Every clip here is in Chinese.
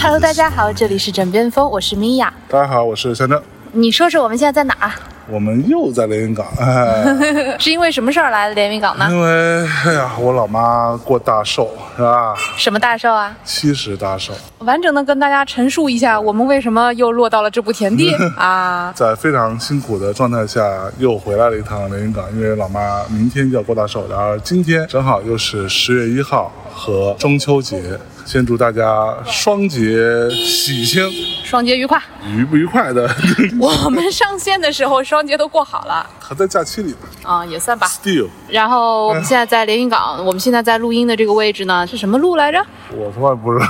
Hello，大家好，这里是枕边风，我是米娅。大家好，我是香正，你说说我们现在在哪儿？我们又在连云港，哎，是因为什么事儿来的连云港呢？因为哎呀，我老妈过大寿是吧？什么大寿啊？七十大寿，完整的跟大家陈述一下，我们为什么又落到了这步田地 啊？在非常辛苦的状态下又回来了一趟连云港，因为老妈明天就要过大寿，然后今天正好又是十月一号和中秋节，先祝大家双节喜庆，双节愉快。愉不愉快的，我们上线的时候双节都过好了还在假期里呢啊、也算吧。，still，然后我们现在在连云港，我们现在在录音的这个位置呢是什么路来着？我他妈不知道，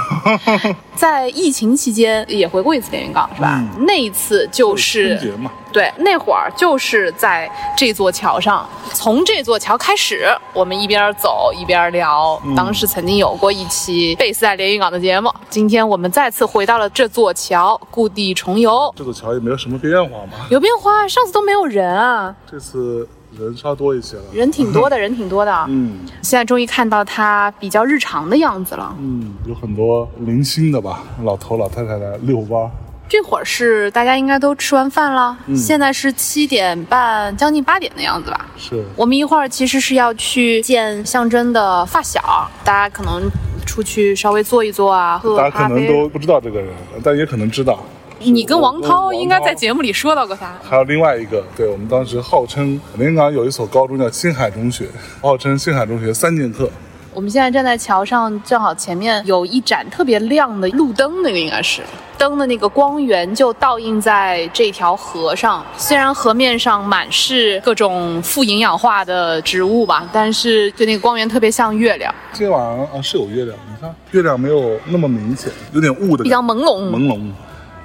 在疫情期间也回过一次连云港是吧？那一次就是春节嘛，对，那会儿就是在这座桥上，从这座桥开始，我们一边走一边聊。当时曾经有过一期贝斯在连云港的节目，今天我们再次回到了这座桥，故地重游。这座桥也没有什么变化嘛，有变化，上次都没有人啊，这次人稍多一些了，人挺多的，人挺多的。嗯。现在终于看到他比较日常的样子了。嗯，有很多零星的吧，老头老太太来遛弯儿。这会儿是大家应该都吃完饭了，现在是七点半，将近八点的样子吧。是，我们一会儿其实是要去见象征的发小，大家可能出去稍微坐一坐啊，喝大家可能。都不知道这个人，但也可能知道。你跟王涛应该在节目里说到过他。还有另外一个，对我们当时号称连云港有一所高中叫青海中学，号称青海中学三剑客。我们现在站在桥上，正好前面有一盏特别亮的路灯，那个应该是灯的那个光源就倒映在这条河上。虽然河面上满是各种富营养化的植物吧，但是就那个光源特别像月亮，今天晚上啊是有月亮，你看月亮没有那么明显，有点雾的比较朦胧。朦胧，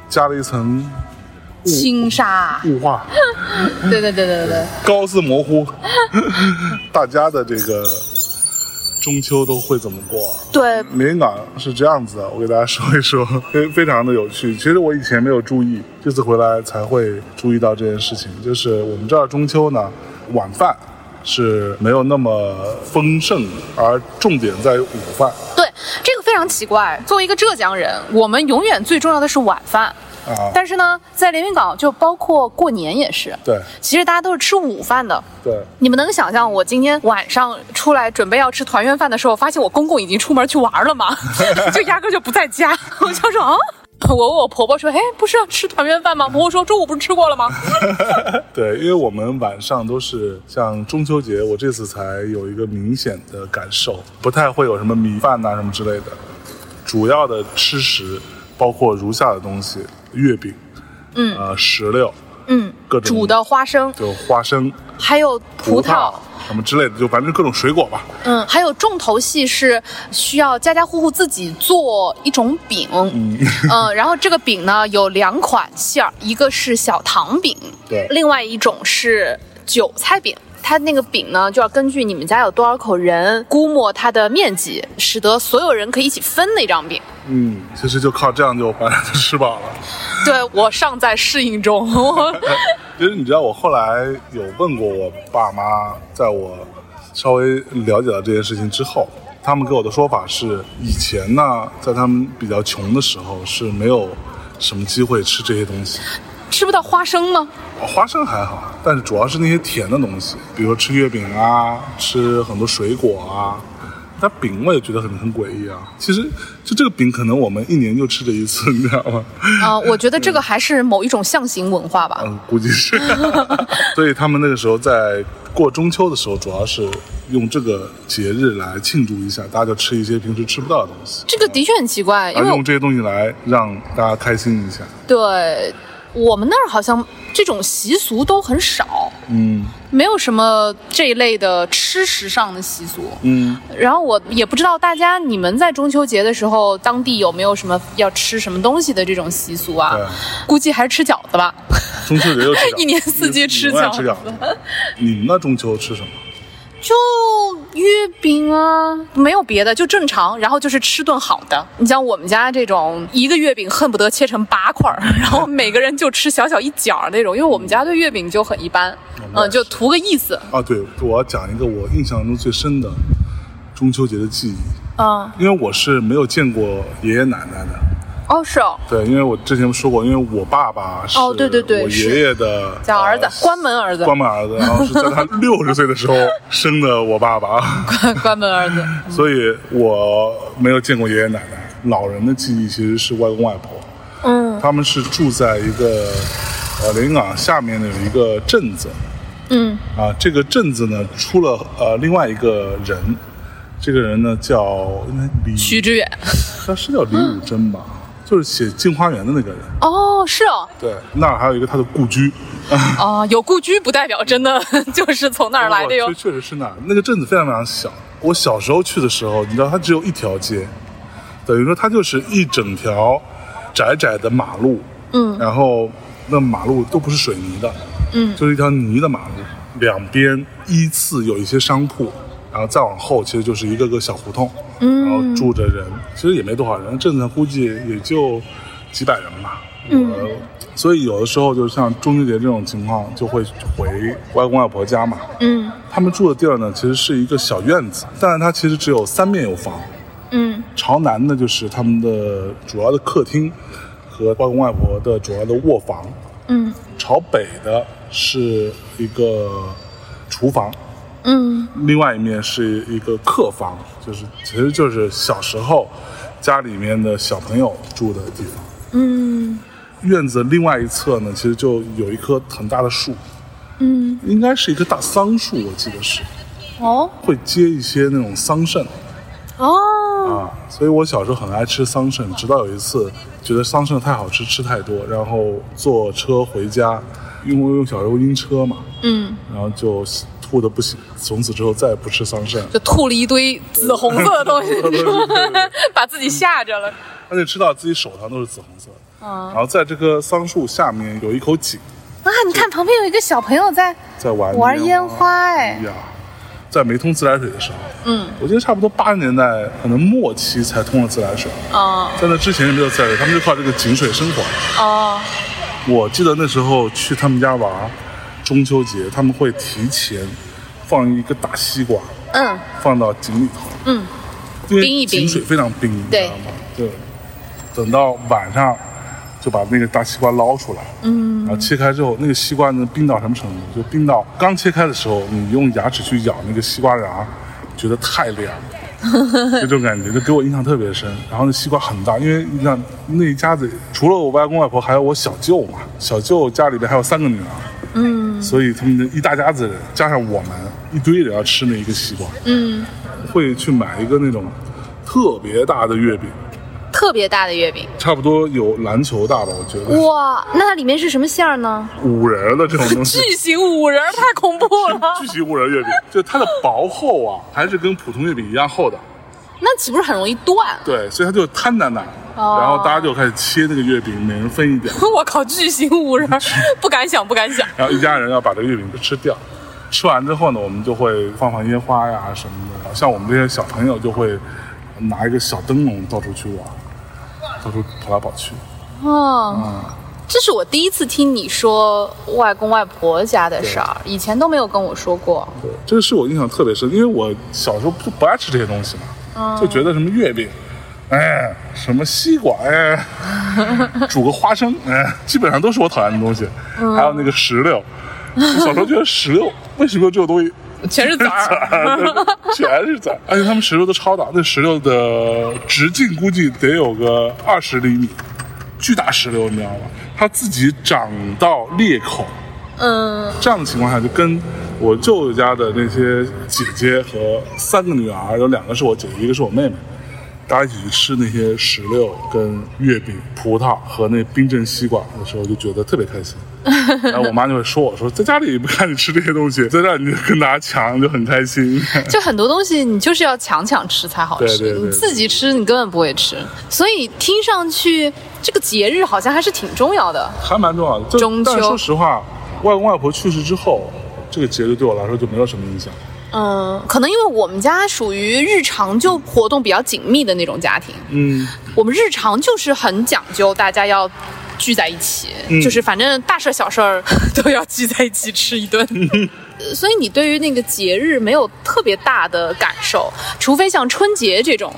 加了一层轻纱，雾化，对对对对对，高斯模糊。大家的这个中秋都会怎么过？对，连云港是这样子的，我给大家说一说，非非常的有趣。其实我以前没有注意，这次回来才会注意到这件事情。就是我们这儿中秋呢，晚饭是没有那么丰盛的，而重点在于午饭对，这常奇怪。作为一个浙江人，我们永远最重要的是晚饭，啊。但是呢，在连云港就包括过年也是，对其实大家都是吃午饭的。对，你们能想象我今天晚上出来准备要吃团圆饭的时候，发现我公公已经出门去玩了吗？就压根就不在家。我就说啊。我问我婆婆说：“哎，不是要吃团圆饭吗？” 婆婆说：“中午不是吃过了吗 对，因为我们晚上都是像中秋节，我这次才有一个明显的感受，不太会有什么米饭呐、什么之类的，主要的吃食包括如下的东西：月饼，嗯，呃，石榴，？”嗯，各种煮的花生，就花生、还有葡萄。什么之类的，就反正各种水果吧。嗯，还有重头戏是需要家家户户自己做一种饼，嗯，然后这个饼呢有两款馅儿，一个是小糖饼，对另外一种是韭菜饼。它那个饼呢，就要根据你们家有多少口人，估摸它的面积，使得所有人可以一起分那张饼。嗯，其实就靠这样就反正就吃饱了。对我尚在适应中，其实你知道，我后来有问过我爸妈，在我稍微了解到这件事情之后，他们给我的说法是，以前呢，在他们比较穷的时候是没有什么机会吃这些东西。吃不到花生吗？花生还好，但是主要是那些甜的东西，比如说吃月饼啊，吃很多水果啊。但饼我也觉得很很诡异啊。其实就这个饼，可能我们一年就吃这一次，你知道吗？啊、我觉得这个还是某一种象形文化吧。嗯，估计是。所以他们那个时候在过中秋的时候，主要是用这个节日来庆祝一下，大家就吃一些平时吃不到的东西，这个的确很奇怪，因为用这些东西来让大家开心一下。对我们那儿好像这种习俗都很少，嗯没有什么这一类的吃食上的习俗。嗯，然后我也不知道大家你们在中秋节的时候，当地有没有什么要吃什么东西的这种习俗啊对？估计还是吃饺子吧。中秋节又吃 一年四季吃饺子。你们那中秋吃什么？就月饼啊，没有别的，就正常。然后就是吃顿好的。你像我们家这种，一个月饼恨不得切成八块，然后每个人就吃小小一角那种。因为我们家对月饼就很一般，嗯，就图个意思。啊，对，我要讲一个我印象中最深的中秋节的记忆，嗯，因为我是没有见过爷爷奶奶的。哦，是哦，对，因为我之前说过，因为我爸爸是哦对对对我爷爷的叫儿子呃，关门儿子，关门儿子，然后是在他 六十岁的时候生的我爸爸，关关门儿子。所以我没有见过爷爷奶奶。老人的记忆其实是外公外婆，嗯。他们是住在一个呃连云港下面的有一个镇子。嗯。啊，这个镇子呢出了呃另外一个人，这个人呢叫应该李，徐志远。他是叫李武珍吧，就是写《镜花缘》的那个人。哦，是哦，对，那儿还有一个他的故居，哦，有故居不代表真的 就是从那儿来的哟。确。确实是那儿，那个镇子非常非常小。我小时候去的时候，你知道它只有一条街，等于说它就是一整条窄窄的马路，嗯。然后那马路都不是水泥的，嗯。就是一条泥的马路，两边依次有一些商铺，然后再往后其实就是一个个小胡同，嗯然后住着人，其实也没多少人，镇子上估计也就几百人吧。嗯。所以有的时候就像中秋节这种情况，就会回外公外婆家嘛。嗯。他们住的地儿呢，其实是一个小院子，但是它其实只有三面有房，嗯。朝南的就是他们的主要的客厅和外公外婆的主要的卧房，嗯。朝北的是一个厨房，嗯。另外一面是一个客房，就是其实就是小时候家里面的小朋友住的地方。嗯院子另外一侧呢，其实就有一棵很大的树，嗯，应该是一棵大桑树，我记得是。哦。会结一些那种桑葚。哦，啊，所以我小时候很爱吃桑葚，直到有一次觉得桑葚太好吃，吃太多，然后坐车回家，因为我小时候晕车嘛，嗯，然后就吐的不行，从此之后再也不吃桑葚，就吐了一堆紫红色的东西，把自己吓着了。而且吃到自己手上都是紫红色的。嗯。然后在这棵桑树下面有一口井，啊，你看旁边有一个小朋友在在玩玩烟花，哎，呀，在没通自来水的时候，嗯。我记得差不多八十年代可能末期才通了自来水，哦。在那之前就没有自来水，他们就靠这个井水生活。哦。我记得那时候去他们家玩，中秋节他们会提前放一个大西瓜嗯放到井里头，嗯因为冰一冰井水非常冰，你知对道吗？对，等到晚上就把那个大西瓜捞出来，嗯然后切开之后，那个西瓜能冰到什么程度？就冰到刚切开的时候，你用牙齿去咬那个西瓜瓤，觉得太凉了，就这种感觉，就给我印象特别深。然后那西瓜很大，因为你想那一家子除了我外公外婆，还有我小舅嘛，小舅家里边还有三个女儿，嗯所以他们的一大家子人，加上我们一堆人要吃那一个西瓜，嗯，会去买一个那种特别大的月饼，特别大的月饼，差不多有篮球大吧，我觉得哇，那它里面是什么馅儿呢？五仁儿的这种东西。巨型五仁，太恐怖了。巨型五仁月饼，就它的薄厚啊，还是跟普通月饼一样厚的。那岂不是很容易断？对，所以他就摊在那儿，哦然后大家就开始切那个月饼，每人分一点，我靠，巨型五仁儿，不敢想，不敢想。然后一家人要把这个月饼都吃掉。吃完之后呢，我们就会放放烟花呀什么的。像我们这些小朋友就会拿一个小灯笼到处去玩，到处跑来跑去。哦，这是我第一次听你说外公外婆家的事儿，以前都没有跟我说过。对，这个是我印象特别深，因为我小时候不不爱吃这些东西嘛，就觉得什么月饼，哎，什么西瓜，哎，煮个花生，哎，基本上都是我讨厌的东西。还有那个石榴，我小时候觉得石榴为什么有这种东西？全是籽儿，全是籽儿，而且他们石榴都超大，那石榴的直径估计得有个二十厘米，巨大石榴，你知道吗？它自己长到裂口，嗯这样的情况下，就跟我舅舅家的那些姐姐和三个女儿，有两个是我姐姐，一个是我妹妹，大家一起去吃那些石榴、跟月饼、葡萄和那冰镇西瓜的时候，就觉得特别开心。然后我妈就会说我说，在家里不看你吃这些东西，在这儿你就跟大家抢，就很开心。就很多东西你就是要抢抢吃才好吃，对对对你自己吃你根本不会吃。所以听上去这个节日好像还是挺重要的。还蛮重要的。中秋说实话，外公外婆去世之后，这个节日对我来说就没有什么影响。嗯，可能因为我们家属于日常就活动比较紧密的那种家庭，嗯，我们日常就是很讲究，大家要聚在一起，嗯就是反正大事小事儿 都要聚在一起吃一顿。呃所以你对于那个节日没有特别大的感受，除非像春节这种。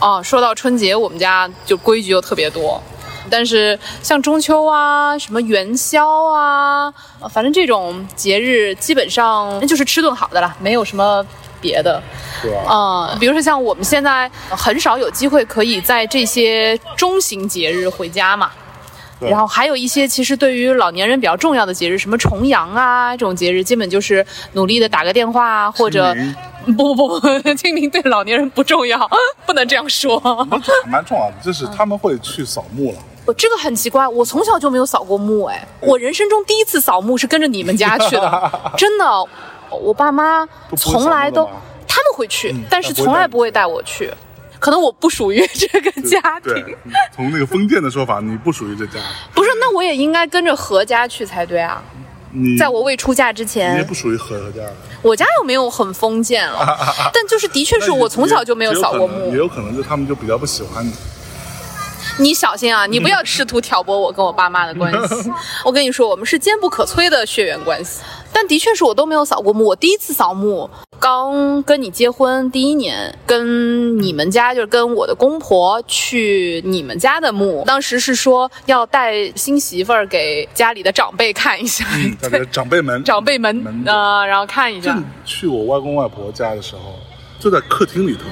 哦，说到春节，我们家就规矩又特别多。但是像中秋啊、什么元宵啊，呃反正这种节日基本上就是吃顿好的了，没有什么别的。对吧？嗯，比如说像我们现在很少有机会可以在这些中型节日回家嘛。对然后还有一些其实对于老年人比较重要的节日，什么重阳啊这种节日，基本就是努力的打个电话或者不不不不，清明对老年人不重要，不能这样说。蛮重要的，就是他们会去扫墓了。我这个很奇怪，我从小就没有扫过墓，哎，我人生中第一次扫墓是跟着你们家去的，真的，我爸妈从来都他们会去，但是从来不会带我去，可能我不属于这个家对庭，，从那个封建的说法，你不属于这家，不是，那我也应该跟着何家去才对啊，你在我未出嫁之前。你也前不，属于何何家。的。我家又没有很封建了，但就是的确是我从小就没有扫过墓也有可能也，有可能就他们就比较不喜欢你。你小心啊，你不要试图挑拨我跟我爸妈的关系。我跟你说，我们是坚不可摧的血缘关系。但的确是我都没有扫过墓，我第一次扫墓，刚跟你结婚第一年，跟你们家就是跟我的公婆去你们家的墓，当时是说要带新媳妇儿给家里的长辈看一下，长辈们，长辈们门呃，然后看一下。正去我外公外婆家的时候，就在客厅里头，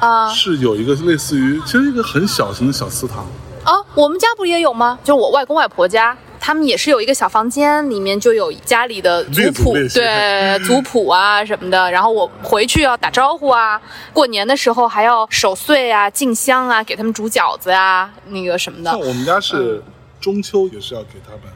啊是有一个类似于，其实一个很小型的小祠堂，啊，我们家不也有吗？就我外公外婆家。他们也是有一个小房间，里面就有家里的族谱，对族谱啊什么的。然后我回去要打招呼啊，过年的时候还要守岁啊、敬香啊，给他们煮饺子啊，那个什么的像。我们家是中秋也是要给他们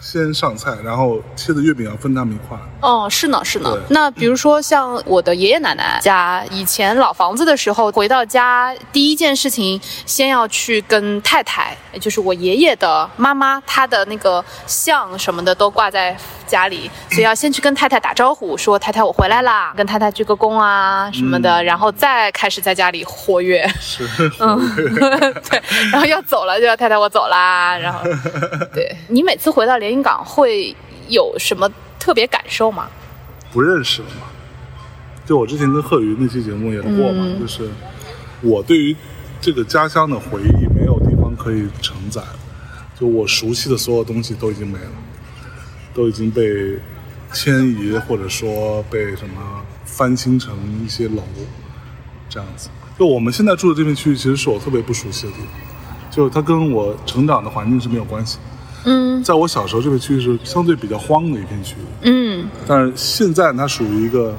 先上菜，然后切的月饼要分他们一块。哦，是呢，是呢。那比如说像我的爷爷奶奶家，以前老房子的时候，回到家第一件事情，先要去跟太太，也就是我爷爷的妈妈，她的那个像什么的都挂在家里，所以要先去跟太太打招呼，说太太我回来啦，跟太太鞠个躬啊什么的，然后再开始在家里活跃。是，嗯，对，然后要走了就要太太我走啦，然后，对 你每次回到连云港会有什么特别感受吗？不认识了嘛。就我之前跟贺宇那期节目也聊过嘛，嗯就是我对于这个家乡的回忆没有地方可以承载，就我熟悉的所有东西都已经没了，都已经被迁移或者说被什么翻新成一些楼这样子。就我们现在住的这片区域，其实是我特别不熟悉的地方，就它跟我成长的环境是没有关系。嗯在我小时候，这个区域是相对比较荒的一片区域。嗯但是现在它属于一个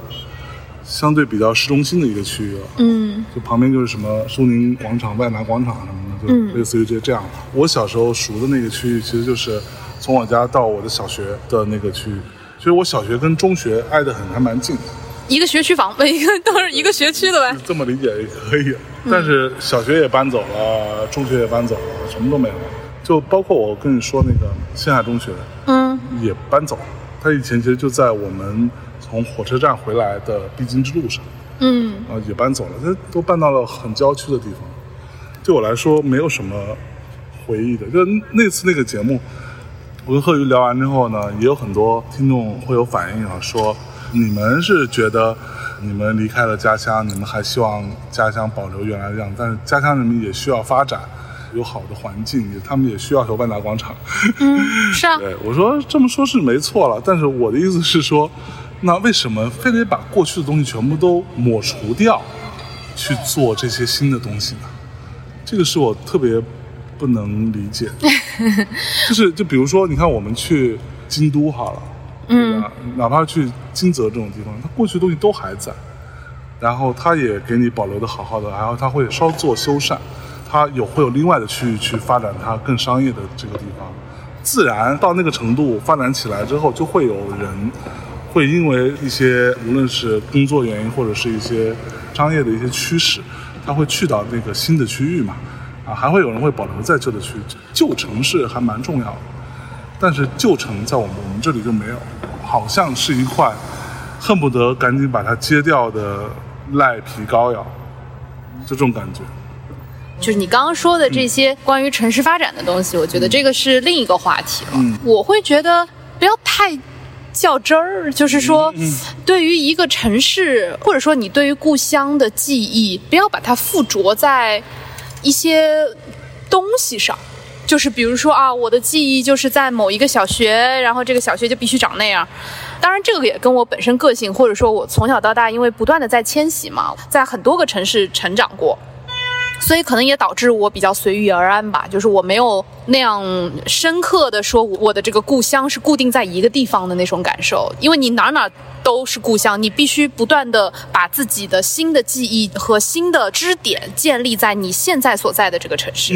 相对比较市中心的一个区域了，嗯就旁边就是什么苏宁广场、万达广场什么的，就类似于这这样。我小时候熟的那个区域，其实就是从我家到我的小学的那个区域。其实我小学跟中学挨得很，还蛮近，一个学区房，一个都是一个学区的呗。这么理解也可以。但是小学也搬走了，中学也搬走了，什么都没了。就包括我跟你说那个星海中学，嗯也搬走了。他以前其实就在我们从火车站回来的必经之路上，嗯啊，也搬走了，他都搬到了很郊区的地方。对我来说，没有什么回忆的。就那次那个节目，我跟贺宇聊完之后呢，也有很多听众会有反应啊，说你们是觉得你们离开了家乡，你们还希望家乡保留原来的样子，但是家乡人民也需要发展。有好的环境，也他们也需要有万达广场。嗯，是啊，对我说这么说是没错了，但是我的意思是说，那为什么非得把过去的东西全部都抹除掉，去做这些新的东西呢？这个是我特别不能理解的。就是就比如说，你看我们去京都好了，对吧？哪怕去金泽这种地方，它过去的东西都还在，然后他也给你保留的好好的，然后他会稍作修缮，它有会有另外的区域去发展它更商业的这个地方。自然到那个程度发展起来之后，就会有人会因为一些无论是工作原因或者是一些商业的一些驱使，他会去到那个新的区域嘛，啊，还会有人会保留在旧的区域。旧城市还蛮重要的，但是旧城在我们我们这里就没有，好像是一块恨不得赶紧把它揭掉的赖皮膏药，就这种感觉。就是你刚刚说的这些关于城市发展的东西，我觉得这个是另一个话题了。嗯我会觉得不要太较真儿，就是说，对于一个城市，或者说你对于故乡的记忆，不要把它附着在一些东西上。就是比如说啊，我的记忆就是在某一个小学，然后这个小学就必须长那样。当然，这个也跟我本身个性，或者说我从小到大，因为不断的在迁徙嘛，在很多个城市成长过，所以可能也导致我比较随遇而安吧，就是我没有那样深刻的说我的这个故乡是固定在一个地方的那种感受，因为你哪哪都是故乡，你必须不断的把自己的新的记忆和新的支点建立在你现在所在的这个城市。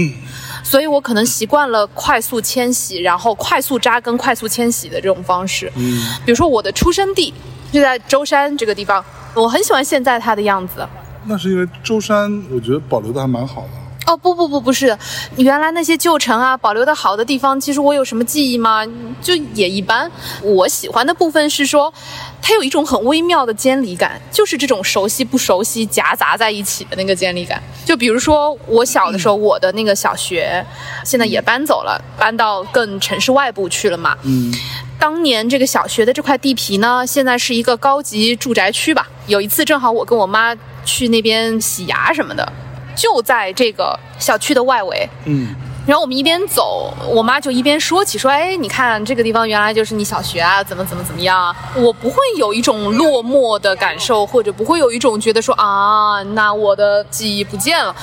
所以我可能习惯了快速迁徙，然后快速扎根、快速迁徙的这种方式。嗯，比如说我的出生地就在舟山这个地方，我很喜欢现在它的样子。那是因为舟山，我觉得保留的还蛮好的。哦不不不不是，原来那些旧城啊，保留的好的地方，其实我有什么记忆吗？就也一般。我喜欢的部分是说，它有一种很微妙的监理感，就是这种熟悉不熟悉夹杂在一起的那个监理感。就比如说我小的时候，我的那个小学现在也搬走了，搬到更城市外部去了嘛。嗯，当年这个小学的这块地皮呢，现在是一个高级住宅区吧。有一次正好我跟我妈去那边洗牙什么的，就在这个小区的外围。嗯，然后我们一边走，我妈就一边说起说：“哎，你看这个地方原来就是你小学啊，怎么怎么怎么样啊。”我不会有一种落寞的感受，或者不会有一种觉得说啊，那我的记忆不见了。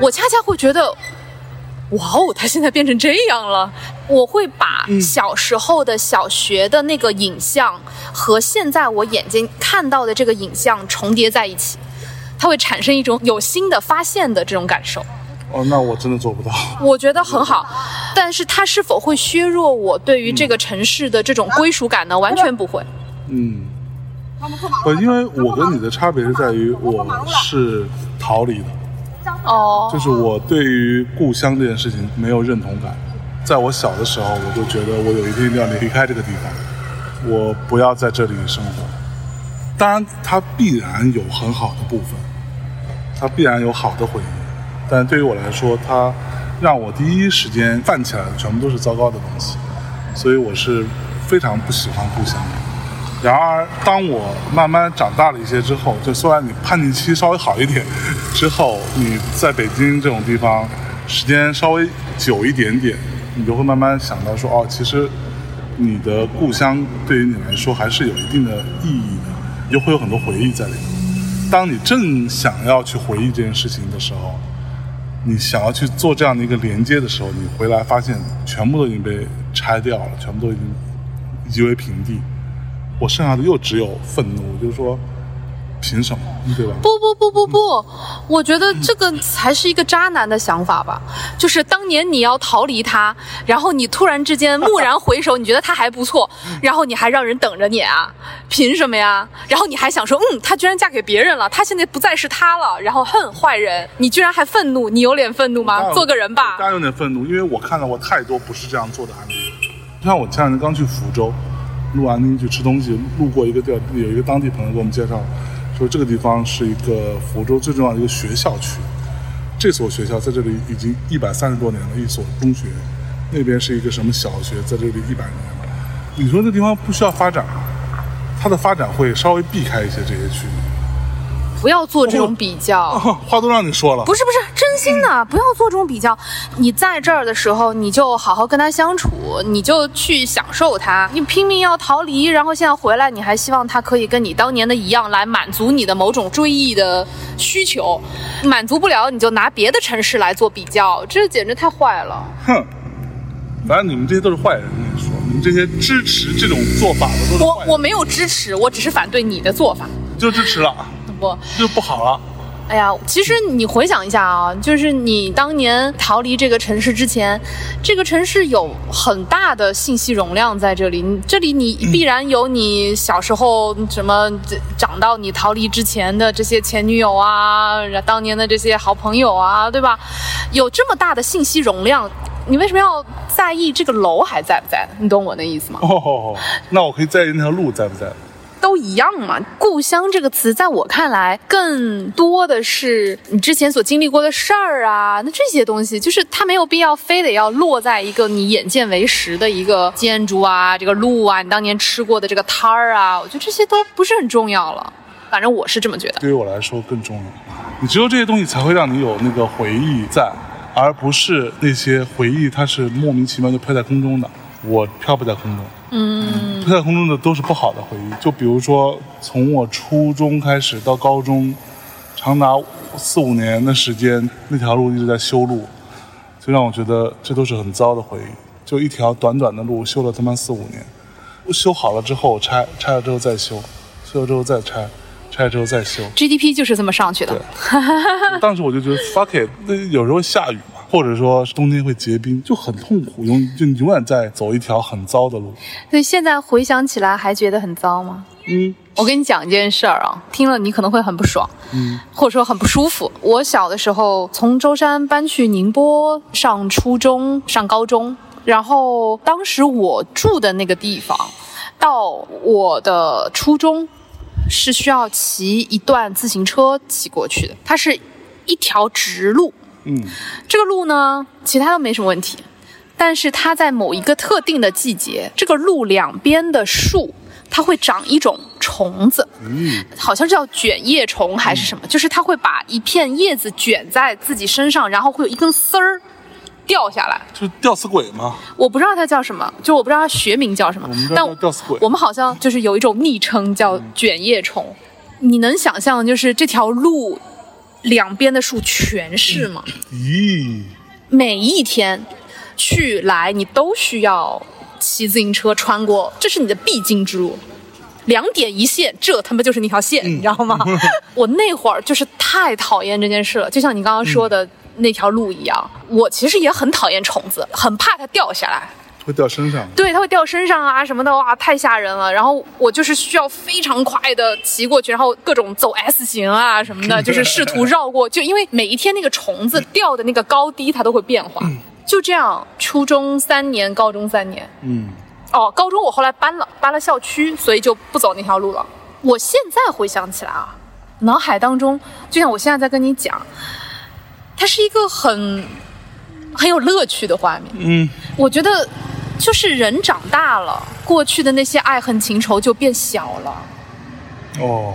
我恰恰会觉得，哇哦，它现在变成这样了。我会把小时候的小学的那个影像和现在我眼睛看到的这个影像重叠在一起，它会产生一种有新的发现的这种感受。哦，那我真的做不到。我觉得很好，但是它是否会削弱我对于这个城市的这种归属感呢？完全不会。嗯，不，因为我跟你的差别是在于，我是逃离的，哦就，是我对于故乡这件事情没有认同感。在我小的时候，我就觉得我有一天要离开这个地方，我不要在这里生活。当然，它必然有很好的部分，它必然有好的回忆，但对于我来说，它让我第一时间泛起来的全部都是糟糕的东西，所以我是非常不喜欢故乡的。然而，当我慢慢长大了一些之后，就虽然你叛逆期稍微好一点，之后你在北京这种地方时间稍微久一点点，你就会慢慢想到说，哦，其实你的故乡对于你来说还是有一定的意义的，你就会有很多回忆在里面。当你正想要去回忆这件事情的时候，你想要去做这样的一个连接的时候，你回来发现全部都已经被拆掉了，全部都已经夷为平地。我剩下的又只有愤怒，就是说，凭什么，对吧？不不不不不，我觉得这个才是一个渣男的想法吧。就是当年你要逃离他，然后你突然之间蓦然回首，你觉得他还不错，然后你还让人等着你啊？凭什么呀？然后你还想说，嗯，他居然嫁给别人了，他现在不再是他了，然后恨，坏人，你居然还愤怒，你有脸愤怒吗？做个人吧当。然有点愤怒，因为我看到过太多不是这样做的案例。就像我前两天刚去福州，录完音去吃东西，路过一个地儿，有一个当地朋友给我们介绍，说这个地方是一个福州最重要的一个学校区。这所学校在这里已经一百三十多年了，一所中学，那边是一个什么小学，在这里一百年了。你说这地方不需要发展吗？它的发展会稍微避开一些这些区域。不要做这种比较。哦，话都让你说了，不是不是，真心的，不要做这种比较。你在这儿的时候，你就好好跟他相处，你就去享受他。你拼命要逃离，然后现在回来，你还希望他可以跟你当年的一样来满足你的某种追忆的需求，满足不了，你就拿别的城市来做比较，这简直太坏了。哼，反正你们这些都是坏人，我跟你说，你们这些支持这种做法的都是坏人，我我没有支持，我只是反对你的做法。就支持了，不，就不好了。哎呀，其实你回想一下啊，就是你当年逃离这个城市之前，这个城市有很大的信息容量在这里，这里你必然有你小时候什么长到你逃离之前的这些前女友啊，当年的这些好朋友啊，对吧？有这么大的信息容量，你为什么要在意这个楼还在不在？你懂我的意思吗？哦，那我可以在意那条路在不在？都一样嘛。故乡这个词，在我看来，更多的是你之前所经历过的事儿啊，那这些东西，就是它没有必要非得要落在一个你眼见为实的一个建筑啊，这个路啊，你当年吃过的这个摊儿啊，我觉得这些都不是很重要了。反正我是这么觉得。对于我来说更重要，你只有这些东西才会让你有那个回忆在，而不是那些回忆它是莫名其妙就飘在空中的。我飘不在空中。嗯，飘在空中的都是不好的回忆。就比如说，从我初中开始到高中，长达四五年的时间，那条路一直在修路，就让我觉得这都是很糟的回忆。就一条短短的路，修了他妈四五年，修好了之后拆，拆了之后再修，修了之后再拆，拆了之后再修。GDP 就是这么上去的。当时我就觉得 fuck it，那有时候下雨嘛，或者说冬天会结冰，就很痛苦，永就永远在走一条很糟的路。所以现在回想起来，还觉得很糟吗？嗯我跟你讲一件事儿啊，听了你可能会很不爽，嗯或者说很不舒服。我小的时候从舟山搬去宁波上初中、上高中，然后当时我住的那个地方，到我的初中是需要骑一段自行车骑过去的，它是一条直路。嗯这个路呢，其他都没什么问题，但是它在某一个特定的季节，这个路两边的树它会长一种虫子，嗯好像叫卷叶虫还是什么，就是它会把一片叶子卷在自己身上，然后会有一根丝儿掉下来。就是吊死鬼吗。我不知道它叫什么，就我不知道它学名叫什么但叫吊死鬼我们好像就是有一种昵称叫卷叶虫。你能想象，就是这条路两边的树全是吗？咦，每一天去来，你都需要骑自行车穿过，这是你的必经之路。两点一线，这他妈就是那条线，你知道吗？我那会儿就是太讨厌这件事了，就像你刚刚说的那条路一样。我其实也很讨厌虫子，很怕它掉下来。会掉身上。对，它会掉身上啊什么的，哇，太吓人了。然后我就是需要非常快的骑过去，然后各种走 S 型啊什么的，就是试图绕过。就因为每一天那个虫子掉的那个高低它都会变化，就这样，初中三年，高中三年。嗯哦，高中我后来搬了，搬了校区，所以就不走那条路了。我现在回想起来啊，脑海当中，就像我现在在跟你讲，它是一个很很有乐趣的画面。嗯我觉得，就是人长大了，过去的那些爱恨情仇就变小了。哦，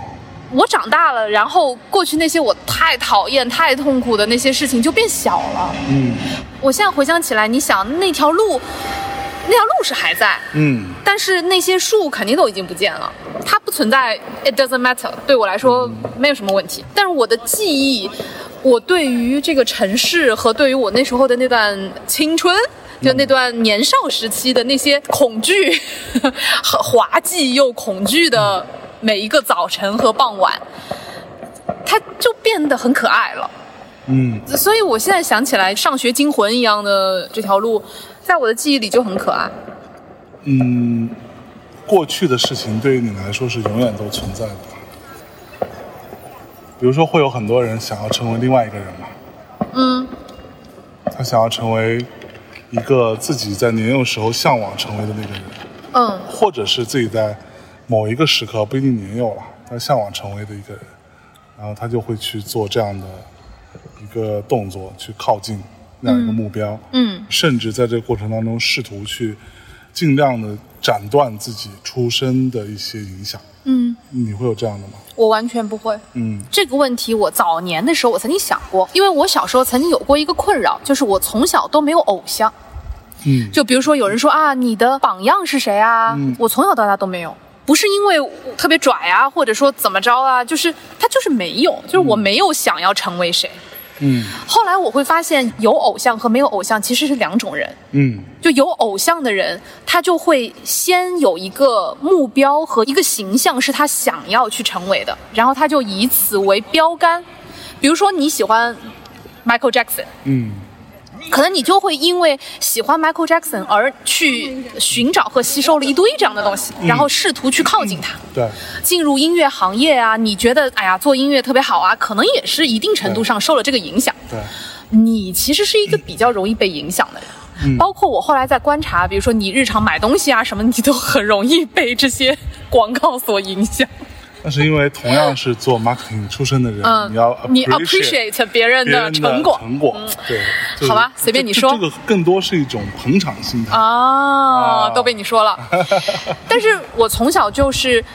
我长大了，然后过去那些我太讨厌、太痛苦的那些事情就变小了。嗯我现在回想起来，你想那条路，那条路是还在，嗯但是那些树肯定都已经不见了，它不存在，it doesn't matter，对我来说没有什么问题。但是我的记忆，我对于这个城市和对于我那时候的那段青春。就那段年少时期的那些恐惧，很滑稽又恐惧的每一个早晨和傍晚，它就变得很可爱了。嗯所以我现在想起来，上学惊魂一样的这条路，在我的记忆里就很可爱。嗯，过去的事情对于你来说是永远都存在的。比如说，会有很多人想要成为另外一个人嘛，嗯他想要成为一个自己在年幼时候向往成为的那个人，嗯。或者是自己在某一个时刻不一定年幼了，他向往成为的一个人，然后他就会去做这样的一个动作，去靠近那样一个目标，嗯。甚至在这个过程当中试图去尽量的斩断自己出身的一些影响。嗯，你会有这样的吗？我完全不会。嗯这个问题我早年的时候我曾经想过，因为我小时候曾经有过一个困扰，就是我从小都没有偶像。嗯就比如说有人说啊，你的榜样是谁啊？嗯我从小到大都没有。不是因为我特别拽啊，或者说怎么着啊，就是他就是没有，就是我没有想要成为谁。嗯后来我会发现，有偶像和没有偶像其实是两种人。嗯就有偶像的人，他就会先有一个目标和一个形象是他想要去成为的，然后他就以此为标杆。比如说你喜欢 Michael Jackson，嗯可能你就会因为喜欢 Michael Jackson 而去寻找和吸收了一堆这样的东西，然后试图去靠近他。对，进入音乐行业啊，你觉得哎呀做音乐特别好啊，可能也是一定程度上受了这个影响。对，你其实是一个比较容易被影响的人。嗯包括我后来在观察，比如说你日常买东西啊什么，你都很容易被这些广告所影响。那是因为同样是做 marketing 出身的人，嗯，你要你 appreciate 别人的成果。成果，对，就是好吧随便你说这这个更多是一种捧场心态。啊，啊。都被你说了。但是我从小就是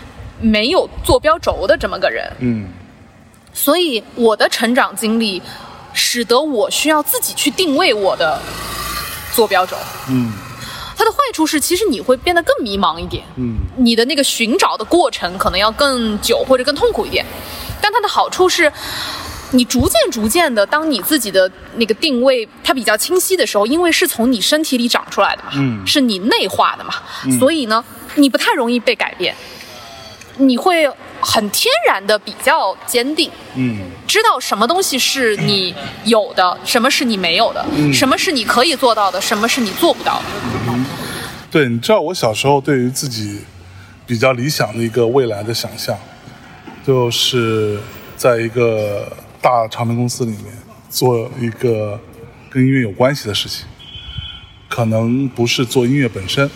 没有坐标轴的这么个人，嗯。所以我的成长经历使得我需要自己去定位我的坐标轴。嗯它的坏处是，其实你会变得更迷茫一点，嗯。你的那个寻找的过程可能要更久或者更痛苦一点。但它的好处是，你逐渐逐渐的，当你自己的那个定位它比较清晰的时候，因为是从你身体里长出来的嘛，嗯。是你内化的嘛，所以呢，你不太容易被改变，你会很天然的比较坚定。嗯知道什么东西是你有的，什么是你没有的，嗯什么是你可以做到的，什么是你做不到的。嗯对，你知道我小时候对于自己比较理想的一个未来的想象，就是在一个大唱片公司里面做一个跟音乐有关系的事情，可能不是做音乐本身，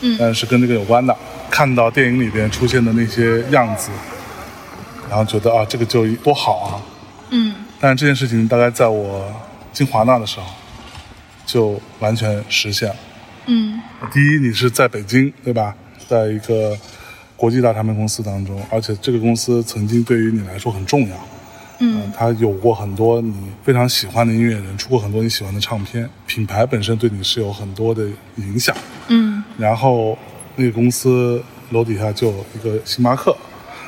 嗯，但是跟这个有关的。看到电影里边出现的那些样子，然后觉得啊，这个就多好啊，嗯但是这件事情大概在我进华纳的时候就完全实现了。嗯第一，你是在北京，对吧？在一个国际大唱片公司当中，而且这个公司曾经对于你来说很重要。嗯，它有过很多你非常喜欢的音乐人，出过很多你喜欢的唱片，品牌本身对你是有很多的影响。嗯然后那个公司楼底下就有一个星巴克，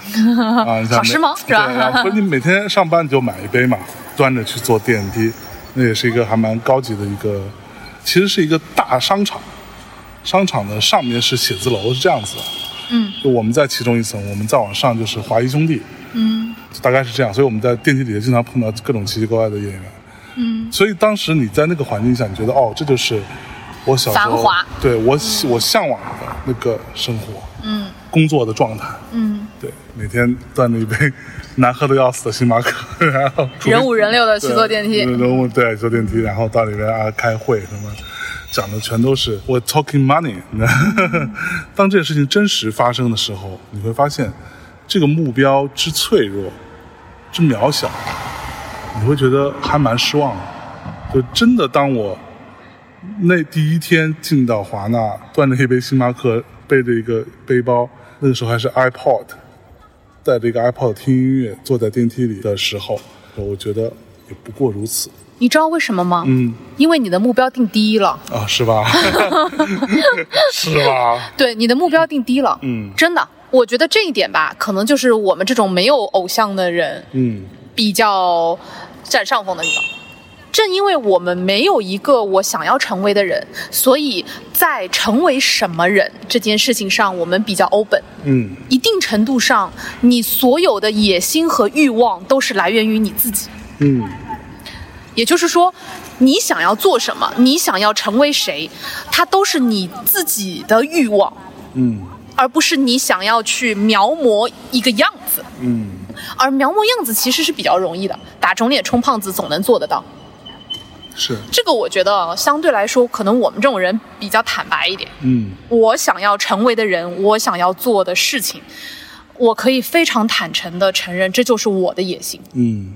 啊，你想好时髦是吧对不是你每天上班你就买一杯嘛，端着去坐电梯，那也是一个还蛮高级的一个，其实是一个大商场，商场的上面是写字楼，是这样子的。嗯，就我们在其中一层，我们再往上就是华谊兄弟，嗯大概是这样，所以我们在电梯底下经常碰到各种奇奇怪怪的演员。嗯所以当时你在那个环境下，你觉得哦，这就是我小时候繁华对我喜我向往的那个生活，嗯工作的状态。嗯，对，每天端着一杯 难喝的要死的星巴克，然后人五人六的去坐电梯。对人五对坐电梯，然后到里面啊开会什么，讲的全都是我 talking money。当这件事情真实发生的时候，你会发现这个目标之脆弱、之渺小，你会觉得还蛮失望的。就真的当我那第一天进到华纳，端着一杯星巴克，背着一个背包，那个时候还是 iPod，带着一个 iPod 听音乐，坐在电梯里的时候，我觉得也不过如此。你知道为什么吗？嗯因为你的目标定低了。啊，是吧？是吧？对，你的目标定低了。嗯真的，我觉得这一点吧，可能就是我们这种没有偶像的人嗯比较占上风的地方。正因为我们没有一个我想要成为的人，所以在成为什么人这件事情上，我们比较 open。嗯一定程度上，你所有的野心和欲望都是来源于你自己。嗯也就是说，你想要做什么，你想要成为谁，它都是你自己的欲望，嗯而不是你想要去描摹一个样子。嗯，而描摹样子其实是比较容易的，打肿脸充胖子总能做得到。是，这个我觉得相对来说，可能我们这种人比较坦白一点。嗯我想要成为的人，我想要做的事情，我可以非常坦诚的承认，这就是我的野心，嗯，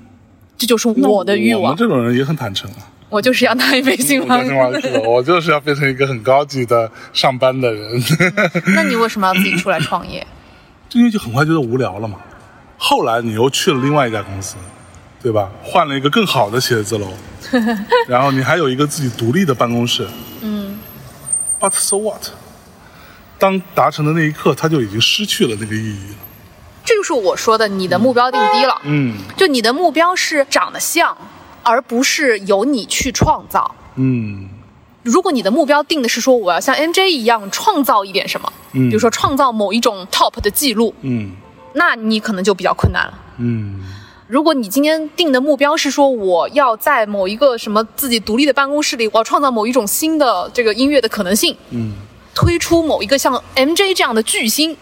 这就是我的欲望我们。这种人也很坦诚啊。我就是要当一杯星我巴真心话克。是，我就是要变成一个很高级的上班的人，那你为什么要自己出来创业？这因为就很快觉得无聊了嘛。后来你又去了另外一家公司，对吧？换了一个更好的写字楼，然后你还有一个自己独立的办公室。嗯，But so what？当达成的那一刻，它就已经失去了那个意义了。这就是我说的，你的目标定低了。嗯就你的目标是长得像，而不是由你去创造。嗯如果你的目标定的是说我要像 NJ 一样创造一点什么，嗯比如说创造某一种 top 的记录，嗯那你可能就比较困难了。嗯如果你今天定的目标是说我要在某一个什么自己独立的办公室里，我要创造某一种新的这个音乐的可能性，嗯，推出某一个像 MJ 这样的巨星，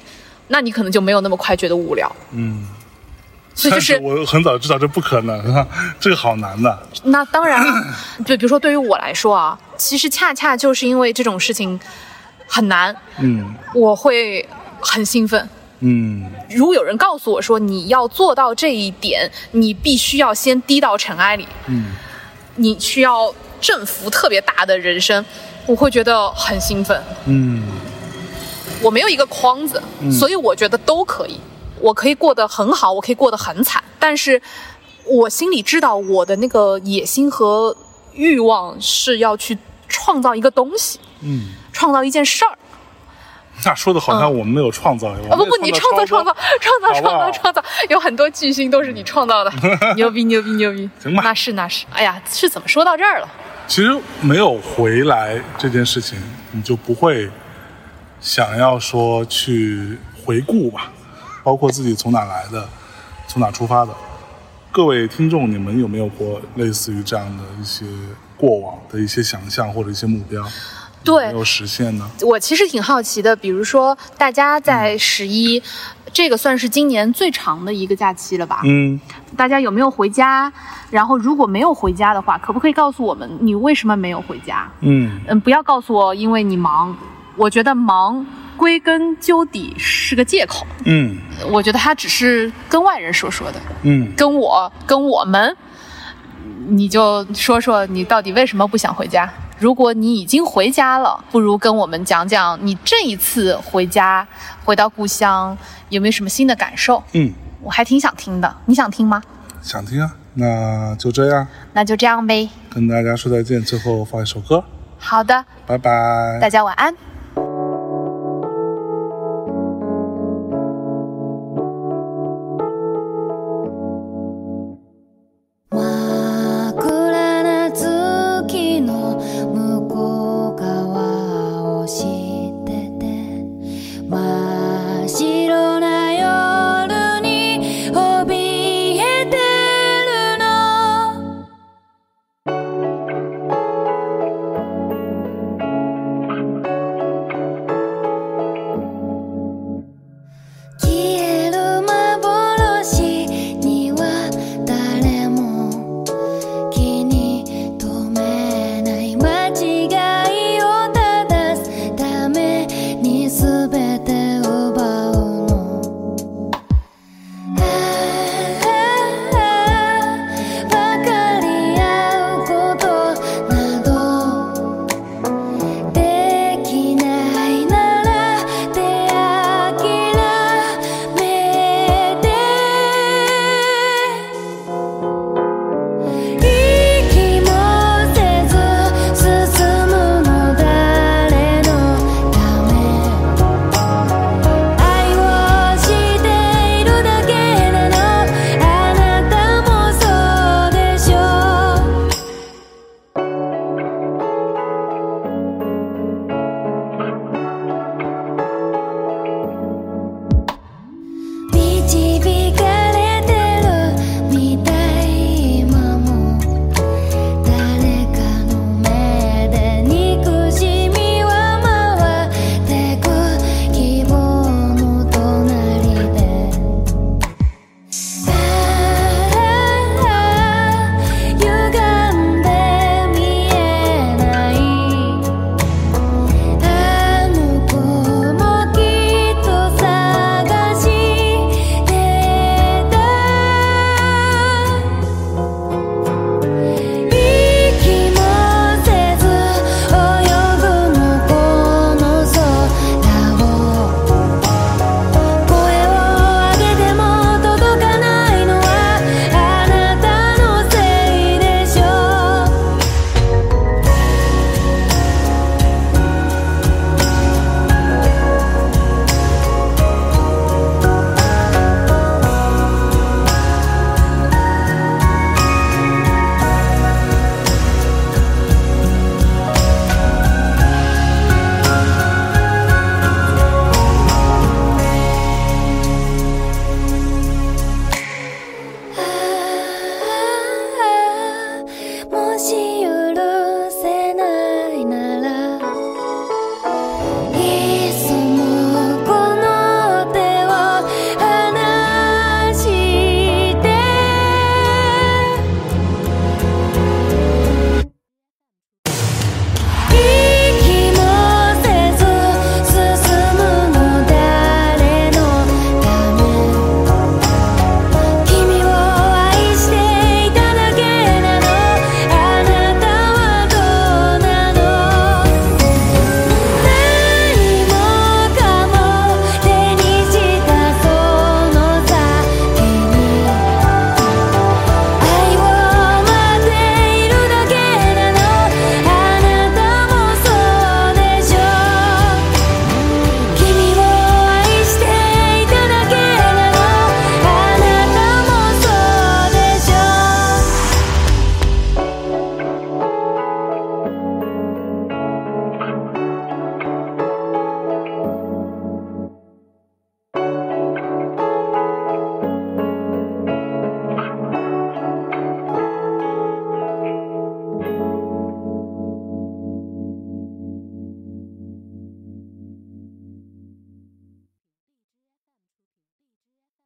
那你可能就没有那么快觉得无聊。嗯，所以就是我很早知道这不可能啊，这个好难的。那当然了，就比如说对于我来说啊，其实恰恰就是因为这种事情很难，嗯我会很兴奋。嗯如果有人告诉我说你要做到这一点，你必须要先低到尘埃里，嗯你需要振幅特别大的人生，我会觉得很兴奋。嗯我没有一个框子，所以我觉得都可以。我可以过得很好，我可以过得很惨，但是我心里知道我的那个野心和欲望是要去创造一个东西，嗯，创造一件事儿。那说的好像我们没有创造一样。啊不不，你创造创造创造创造创造，有很多巨星都是你创造的，牛逼牛逼牛逼！行吧那是那是。哎呀，是怎么说到这儿了？其实没有回来这件事情，你就不会想要说去回顾吧，包括自己从哪来的，从哪出发的。各位听众，你们有没有过类似于这样的一些过往的一些想象或者一些目标？对没有实现呢？我其实挺好奇的，比如说大家在十一，这个算是今年最长的一个假期了吧？嗯大家有没有回家？然后如果没有回家的话，可不可以告诉我们你为什么没有回家？嗯嗯，不要告诉我因为你忙，我觉得忙归根究底是个借口，嗯我觉得他只是跟外人说说的，嗯跟我跟我们，你就说说你到底为什么不想回家？如果你已经回家了，不如跟我们讲讲你这一次回家回到故乡有没有什么新的感受？嗯，我还挺想听的，你想听吗？想听啊，那就这样，那就这样呗。跟大家说再见。最后放一首歌，好的，拜拜。大家晚安。